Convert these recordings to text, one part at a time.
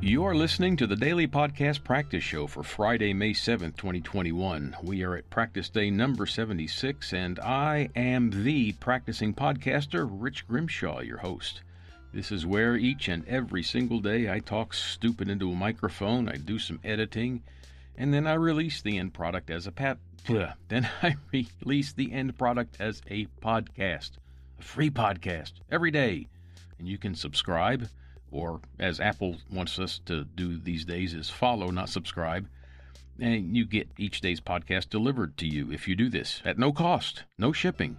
You're listening to the Daily Podcast Practice Show for Friday, May 7th, 2021. We are at practice day number 76, and I am the practicing podcaster, Rich Grimshaw, your host. This is where each and every single day I talk stupid into a microphone, I do some editing, and then I release the end product as a pat. Then I release the end product as a podcast, a free podcast, every day. And you can subscribe or as Apple wants us to do these days, is follow, not subscribe. And you get each day's podcast delivered to you if you do this at no cost, no shipping.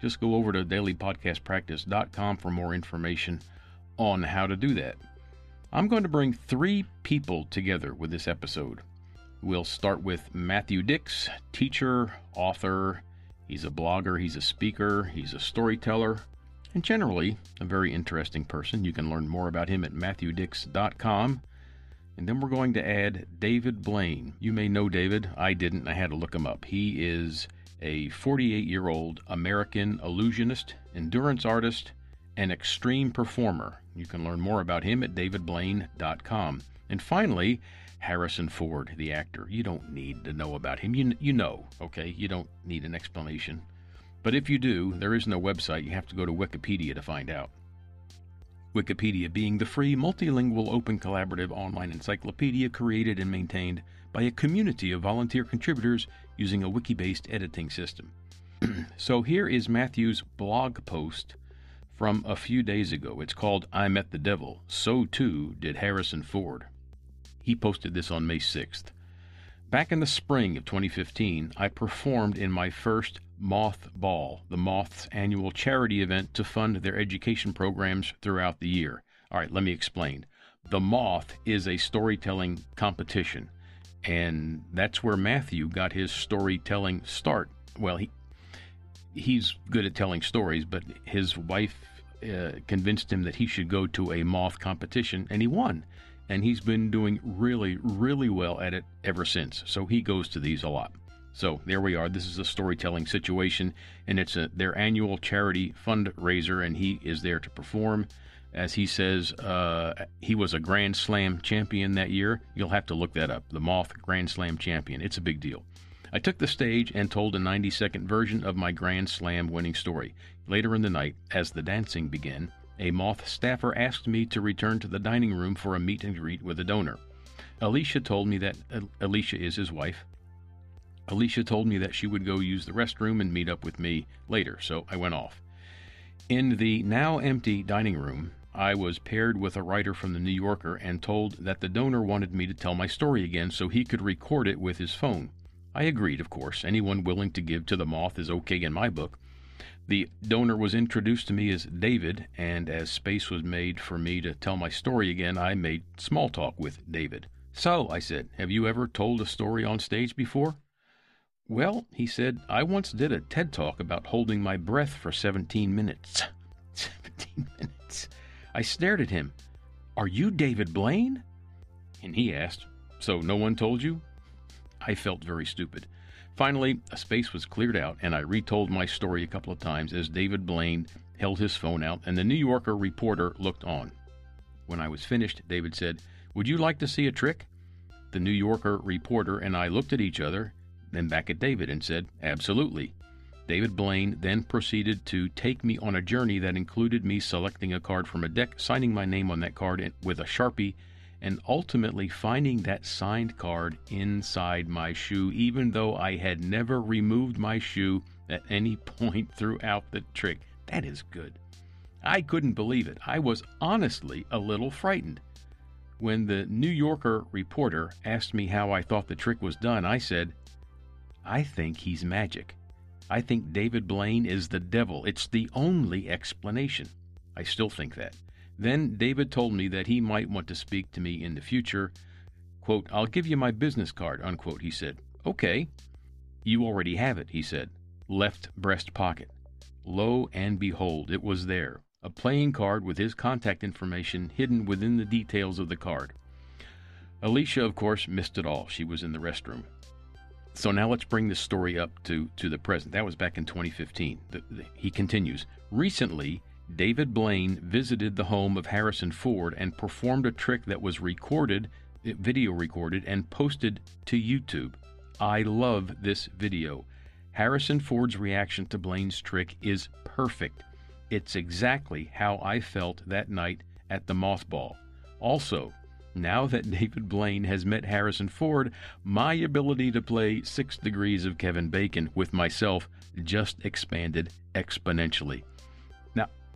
Just go over to dailypodcastpractice.com for more information on how to do that. I'm going to bring three people together with this episode. We'll start with Matthew Dicks, teacher, author. He's a blogger, he's a speaker, he's a storyteller, and generally a very interesting person. You can learn more about him at matthewdicks.com. And then we're going to add David Blaine. You may know David. I didn't. I had to look him up. He is a 48 year old American illusionist, endurance artist, and extreme performer. You can learn more about him at davidblaine.com. And finally, Harrison Ford, the actor. You don't need to know about him. You, you know, okay? You don't need an explanation. But if you do, there is no website. You have to go to Wikipedia to find out. Wikipedia being the free, multilingual, open, collaborative online encyclopedia created and maintained by a community of volunteer contributors using a wiki based editing system. so here is Matthew's blog post from a few days ago. It's called I Met the Devil. So too did Harrison Ford. He posted this on May 6th. Back in the spring of 2015, I performed in my first Moth Ball, the Moth's annual charity event to fund their education programs throughout the year. All right, let me explain. The Moth is a storytelling competition, and that's where Matthew got his storytelling start. Well, he he's good at telling stories, but his wife uh, convinced him that he should go to a moth competition, and he won and he's been doing really, really well at it ever since. So he goes to these a lot. So there we are. This is a storytelling situation, and it's a, their annual charity fundraiser, and he is there to perform. As he says, uh, he was a Grand Slam champion that year. You'll have to look that up. The Moth Grand Slam champion. It's a big deal. I took the stage and told a 90 second version of my Grand Slam winning story. Later in the night, as the dancing began, a Moth staffer asked me to return to the dining room for a meet and greet with a donor. Alicia told me that uh, Alicia is his wife. Alicia told me that she would go use the restroom and meet up with me later, so I went off. In the now empty dining room, I was paired with a writer from the New Yorker and told that the donor wanted me to tell my story again so he could record it with his phone. I agreed, of course. Anyone willing to give to the moth is okay in my book. The donor was introduced to me as David, and as space was made for me to tell my story again, I made small talk with David. So, I said, have you ever told a story on stage before? Well, he said, I once did a TED talk about holding my breath for 17 minutes. 17 minutes. I stared at him. Are you David Blaine? And he asked, So no one told you? I felt very stupid. Finally, a space was cleared out, and I retold my story a couple of times as David Blaine held his phone out and the New Yorker reporter looked on. When I was finished, David said, Would you like to see a trick? The New Yorker reporter and I looked at each other, then back at David, and said, Absolutely. David Blaine then proceeded to take me on a journey that included me selecting a card from a deck, signing my name on that card with a sharpie, and ultimately finding that signed card inside my shoe, even though I had never removed my shoe at any point throughout the trick. That is good. I couldn't believe it. I was honestly a little frightened. When the New Yorker reporter asked me how I thought the trick was done, I said, I think he's magic. I think David Blaine is the devil. It's the only explanation. I still think that. Then David told me that he might want to speak to me in the future. Quote, I'll give you my business card, unquote, he said. Okay. You already have it, he said. Left breast pocket. Lo and behold, it was there. A playing card with his contact information hidden within the details of the card. Alicia, of course, missed it all. She was in the restroom. So now let's bring this story up to, to the present. That was back in 2015. The, the, he continues Recently, David Blaine visited the home of Harrison Ford and performed a trick that was recorded, video recorded, and posted to YouTube. I love this video. Harrison Ford's reaction to Blaine's trick is perfect. It's exactly how I felt that night at the Mothball. Also, now that David Blaine has met Harrison Ford, my ability to play Six Degrees of Kevin Bacon with myself just expanded exponentially.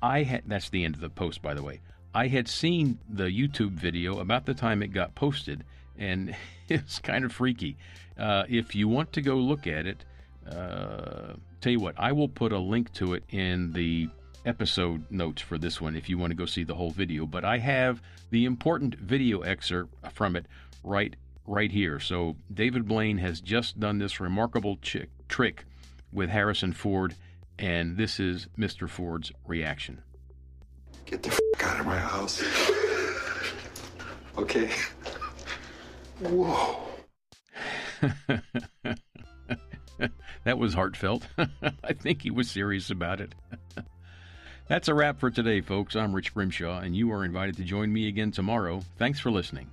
I had that's the end of the post, by the way. I had seen the YouTube video about the time it got posted, and it's kind of freaky. Uh, if you want to go look at it, uh, tell you what, I will put a link to it in the episode notes for this one if you want to go see the whole video. But I have the important video excerpt from it right right here. So David Blaine has just done this remarkable trick with Harrison Ford, and this is Mr. Ford's reaction. Get the f- out of my house. okay. Whoa. that was heartfelt. I think he was serious about it. That's a wrap for today, folks. I'm Rich Grimshaw, and you are invited to join me again tomorrow. Thanks for listening.